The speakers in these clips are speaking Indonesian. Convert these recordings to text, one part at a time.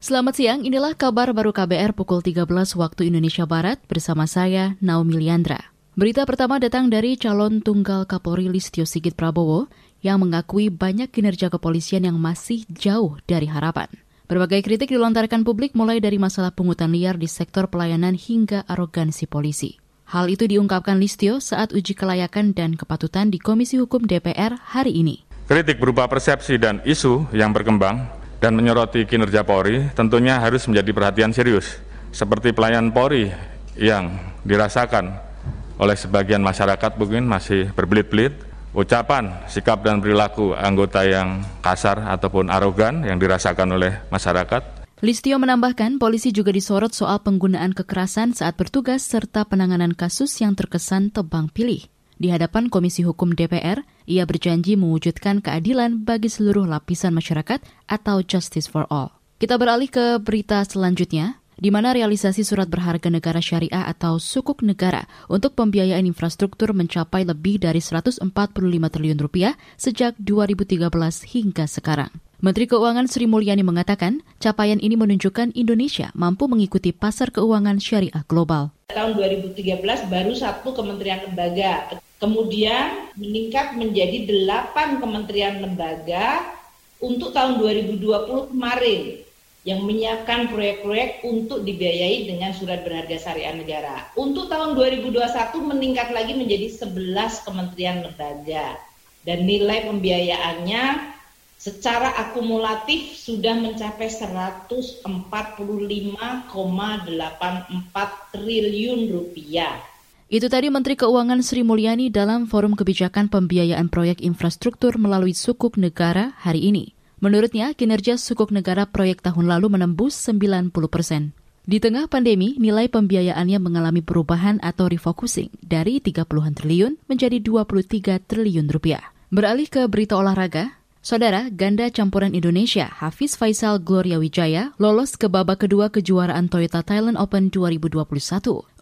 Selamat siang, inilah kabar baru KBR pukul 13 waktu Indonesia Barat bersama saya, Naomi Liandra. Berita pertama datang dari calon tunggal Kapolri Listio Sigit Prabowo yang mengakui banyak kinerja kepolisian yang masih jauh dari harapan. Berbagai kritik dilontarkan publik mulai dari masalah pungutan liar di sektor pelayanan hingga arogansi polisi. Hal itu diungkapkan Listio saat uji kelayakan dan kepatutan di Komisi Hukum DPR hari ini. Kritik berupa persepsi dan isu yang berkembang dan menyoroti kinerja Polri tentunya harus menjadi perhatian serius, seperti pelayan Polri yang dirasakan oleh sebagian masyarakat mungkin masih berbelit-belit, ucapan, sikap dan perilaku anggota yang kasar ataupun arogan yang dirasakan oleh masyarakat. Listio menambahkan polisi juga disorot soal penggunaan kekerasan saat bertugas serta penanganan kasus yang terkesan tebang pilih. Di hadapan Komisi Hukum DPR, ia berjanji mewujudkan keadilan bagi seluruh lapisan masyarakat atau Justice for All. Kita beralih ke berita selanjutnya, di mana realisasi surat berharga negara syariah atau sukuk negara untuk pembiayaan infrastruktur mencapai lebih dari 145 triliun rupiah sejak 2013 hingga sekarang. Menteri Keuangan Sri Mulyani mengatakan, capaian ini menunjukkan Indonesia mampu mengikuti pasar keuangan syariah global. Tahun 2013 baru satu kementerian lembaga, kemudian meningkat menjadi delapan kementerian lembaga untuk tahun 2020 kemarin yang menyiapkan proyek-proyek untuk dibiayai dengan surat berharga syariah negara. Untuk tahun 2021 meningkat lagi menjadi 11 kementerian lembaga dan nilai pembiayaannya secara akumulatif sudah mencapai 145,84 triliun rupiah. Itu tadi Menteri Keuangan Sri Mulyani dalam Forum Kebijakan Pembiayaan Proyek Infrastruktur melalui Sukuk Negara hari ini. Menurutnya, kinerja Sukuk Negara proyek tahun lalu menembus 90 persen. Di tengah pandemi, nilai pembiayaannya mengalami perubahan atau refocusing dari 30-an triliun menjadi 23 triliun rupiah. Beralih ke berita olahraga, Saudara, ganda campuran Indonesia Hafiz Faisal Gloria Wijaya lolos ke babak kedua kejuaraan Toyota Thailand Open 2021.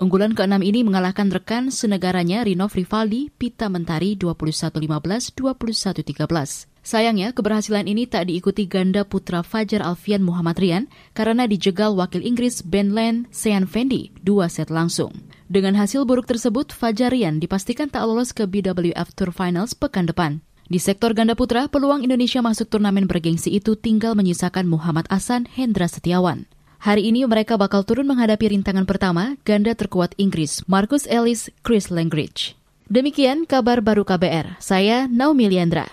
Unggulan keenam ini mengalahkan rekan senegaranya Rinov Rivaldi Pita Mentari 21-15, 21-13. Sayangnya, keberhasilan ini tak diikuti ganda putra Fajar Alfian Muhammad Rian karena dijegal wakil Inggris Ben Len Sean Fendi dua set langsung. Dengan hasil buruk tersebut, Fajar Rian dipastikan tak lolos ke BWF Tour Finals pekan depan. Di sektor ganda putra, peluang Indonesia masuk turnamen bergengsi itu tinggal menyisakan Muhammad Asan Hendra Setiawan. Hari ini mereka bakal turun menghadapi rintangan pertama ganda terkuat Inggris Marcus Ellis Chris Langridge. Demikian kabar baru KBR. Saya Naomi Liandra.